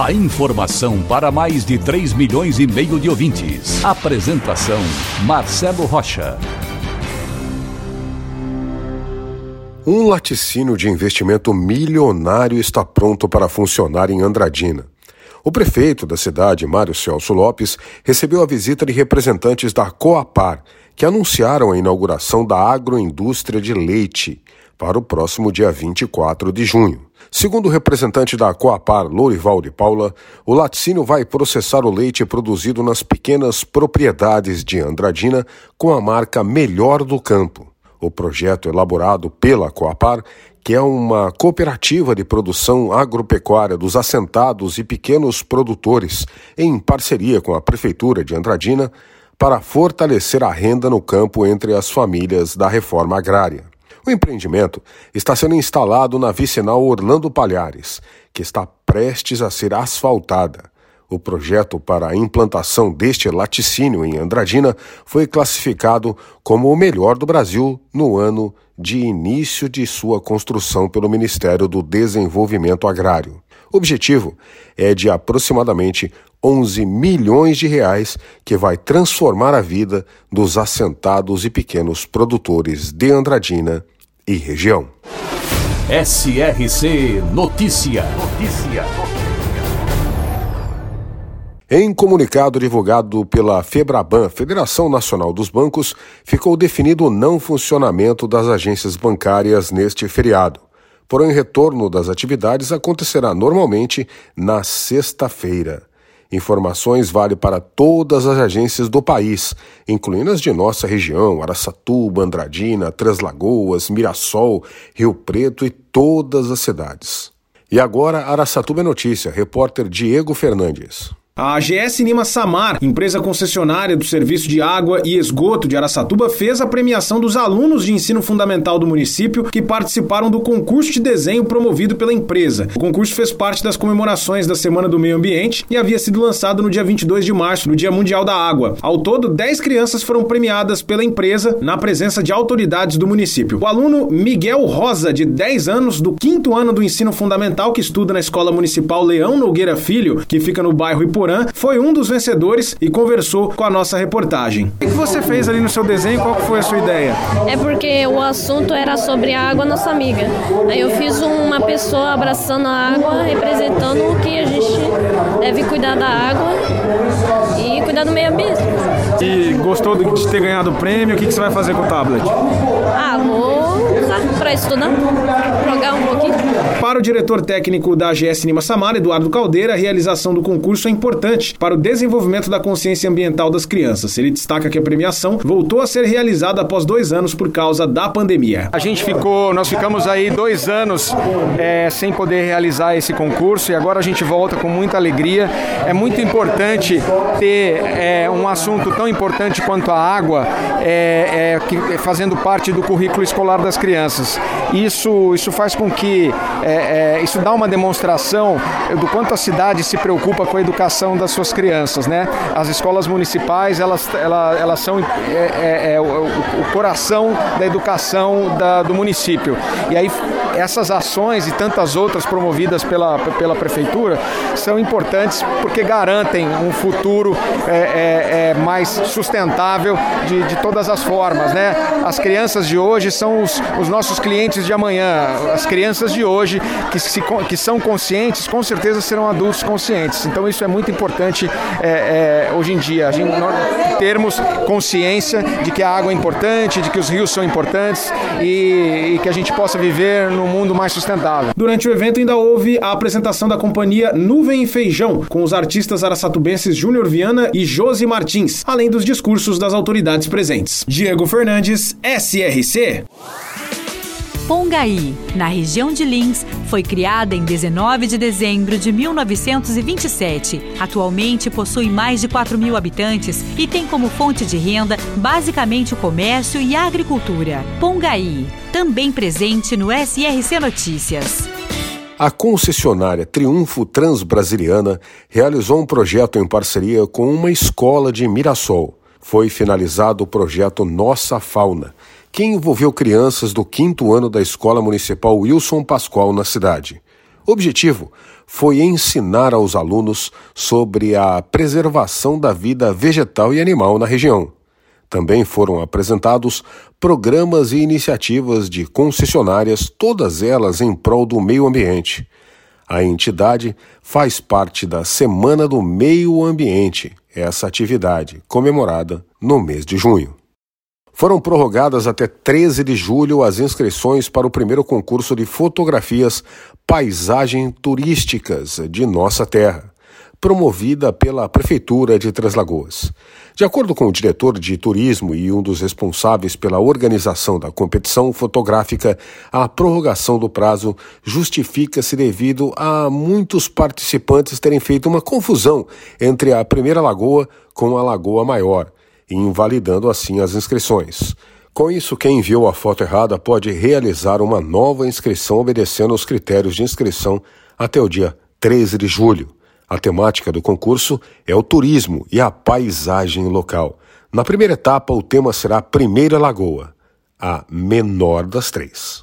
A informação para mais de 3 milhões e meio de ouvintes. Apresentação Marcelo Rocha. Um laticínio de investimento milionário está pronto para funcionar em Andradina. O prefeito da cidade, Mário Celso Lopes, recebeu a visita de representantes da Coapar, que anunciaram a inauguração da agroindústria de leite para o próximo dia 24 de junho. Segundo o representante da Coapar, Lourival de Paula, o laticínio vai processar o leite produzido nas pequenas propriedades de Andradina com a marca Melhor do Campo. O projeto elaborado pela Coapar que é uma cooperativa de produção agropecuária dos assentados e pequenos produtores, em parceria com a Prefeitura de Andradina, para fortalecer a renda no campo entre as famílias da reforma agrária. O empreendimento está sendo instalado na vicinal Orlando Palhares, que está prestes a ser asfaltada. O projeto para a implantação deste laticínio em Andradina foi classificado como o melhor do Brasil no ano de início de sua construção pelo Ministério do Desenvolvimento Agrário. O objetivo é de aproximadamente 11 milhões de reais que vai transformar a vida dos assentados e pequenos produtores de Andradina e região. SRC Notícia. Notícia. Em comunicado divulgado pela Febraban, Federação Nacional dos Bancos, ficou definido o não funcionamento das agências bancárias neste feriado. Porém, o retorno das atividades acontecerá normalmente na sexta-feira. Informações vale para todas as agências do país, incluindo as de nossa região, Araçatuba, Andradina, Três Lagoas, Mirassol, Rio Preto e todas as cidades. E agora, Araçatuba é Notícia, repórter Diego Fernandes. A AGS Nima Samar, empresa concessionária do serviço de água e esgoto de Araçatuba, fez a premiação dos alunos de ensino fundamental do município que participaram do concurso de desenho promovido pela empresa. O concurso fez parte das comemorações da Semana do Meio Ambiente e havia sido lançado no dia 22 de março, no Dia Mundial da Água. Ao todo, 10 crianças foram premiadas pela empresa na presença de autoridades do município. O aluno Miguel Rosa, de 10 anos, do quinto ano do ensino fundamental, que estuda na Escola Municipal Leão Nogueira Filho, que fica no bairro Iporã, Porã, foi um dos vencedores e conversou com a nossa reportagem. O que você fez ali no seu desenho? Qual foi a sua ideia? É porque o assunto era sobre a água nossa amiga. Aí eu fiz uma pessoa abraçando a água, representando que a gente deve cuidar da água e cuidar do meio ambiente. E gostou de ter ganhado o prêmio? O que você vai fazer com o tablet? Ah, vou usar para estudar, jogar um pouquinho. Para o diretor técnico da AGS Nima Samara, Eduardo Caldeira, a realização do concurso é importante para o desenvolvimento da consciência ambiental das crianças. Ele destaca que a premiação voltou a ser realizada após dois anos por causa da pandemia. A gente ficou, nós ficamos aí dois anos é, sem poder realizar esse concurso e agora a gente volta com muita alegria. É muito importante ter é, um assunto tão importante quanto a água é, que, fazendo parte do currículo escolar das crianças. Isso, isso faz com que é, é, isso dá uma demonstração do quanto a cidade se preocupa com a educação das suas crianças, né? As escolas municipais elas, elas, elas são é, é, é o, o, coração da educação da, do município. E aí essas ações e tantas outras promovidas pela, pela prefeitura são importantes porque garantem um futuro é, é, é mais sustentável de, de todas as formas, né? As crianças de hoje são os, os nossos clientes de amanhã. As crianças de hoje que, se, que são conscientes, com certeza serão adultos conscientes. Então isso é muito importante é, é, hoje em dia, a gente, termos consciência de que a água é importante, de que os rios são importantes e, e que a gente possa viver num mundo mais sustentável. Durante o evento ainda houve a apresentação da companhia Nuvem e Feijão, com os artistas araçatubenses Júnior Viana e Josi Martins, além dos discursos das autoridades presentes. Diego Fernandes, SRC. Pongaí, na região de Lins, foi criada em 19 de dezembro de 1927. Atualmente possui mais de 4 mil habitantes e tem como fonte de renda basicamente o comércio e a agricultura. Pongaí, também presente no SRC Notícias. A concessionária Triunfo Transbrasiliana realizou um projeto em parceria com uma escola de Mirassol. Foi finalizado o projeto Nossa Fauna, que envolveu crianças do quinto ano da Escola Municipal Wilson Pascoal na cidade. O objetivo foi ensinar aos alunos sobre a preservação da vida vegetal e animal na região. Também foram apresentados programas e iniciativas de concessionárias, todas elas em prol do meio ambiente. A entidade faz parte da Semana do Meio Ambiente, essa atividade comemorada no mês de junho. Foram prorrogadas até 13 de julho as inscrições para o primeiro concurso de fotografias Paisagem Turísticas de Nossa Terra promovida pela Prefeitura de Três Lagoas. De acordo com o diretor de turismo e um dos responsáveis pela organização da competição fotográfica, a prorrogação do prazo justifica-se devido a muitos participantes terem feito uma confusão entre a primeira lagoa com a lagoa maior, invalidando assim as inscrições. Com isso, quem enviou a foto errada pode realizar uma nova inscrição obedecendo aos critérios de inscrição até o dia 13 de julho. A temática do concurso é o turismo e a paisagem local. Na primeira etapa, o tema será a Primeira Lagoa, a menor das três.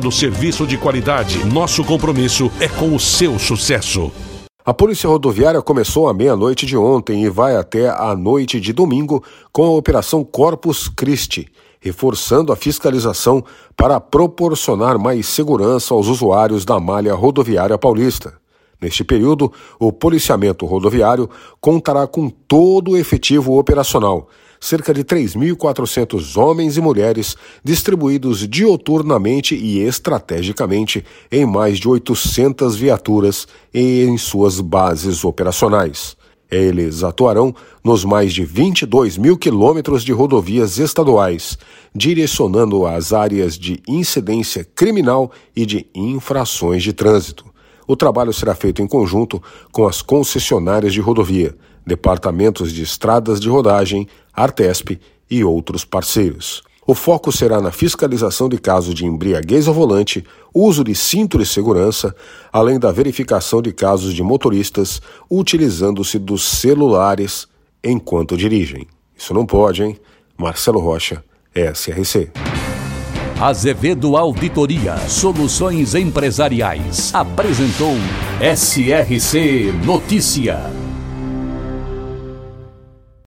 oferecendo serviço de qualidade. Nosso compromisso é com o seu sucesso. A Polícia Rodoviária começou à meia-noite de ontem e vai até a noite de domingo com a Operação Corpus Christi, reforçando a fiscalização para proporcionar mais segurança aos usuários da malha rodoviária paulista. Neste período, o policiamento rodoviário contará com todo o efetivo operacional, cerca de 3.400 homens e mulheres distribuídos dioturnamente e estrategicamente em mais de 800 viaturas e em suas bases operacionais. Eles atuarão nos mais de 22 mil quilômetros de rodovias estaduais, direcionando as áreas de incidência criminal e de infrações de trânsito. O trabalho será feito em conjunto com as concessionárias de rodovia, departamentos de estradas de rodagem, Artesp e outros parceiros. O foco será na fiscalização de casos de embriaguez ao volante, uso de cinto de segurança, além da verificação de casos de motoristas utilizando-se dos celulares enquanto dirigem. Isso não pode, hein? Marcelo Rocha, SRC. Azevedo Auditoria Soluções Empresariais apresentou SRC Notícia.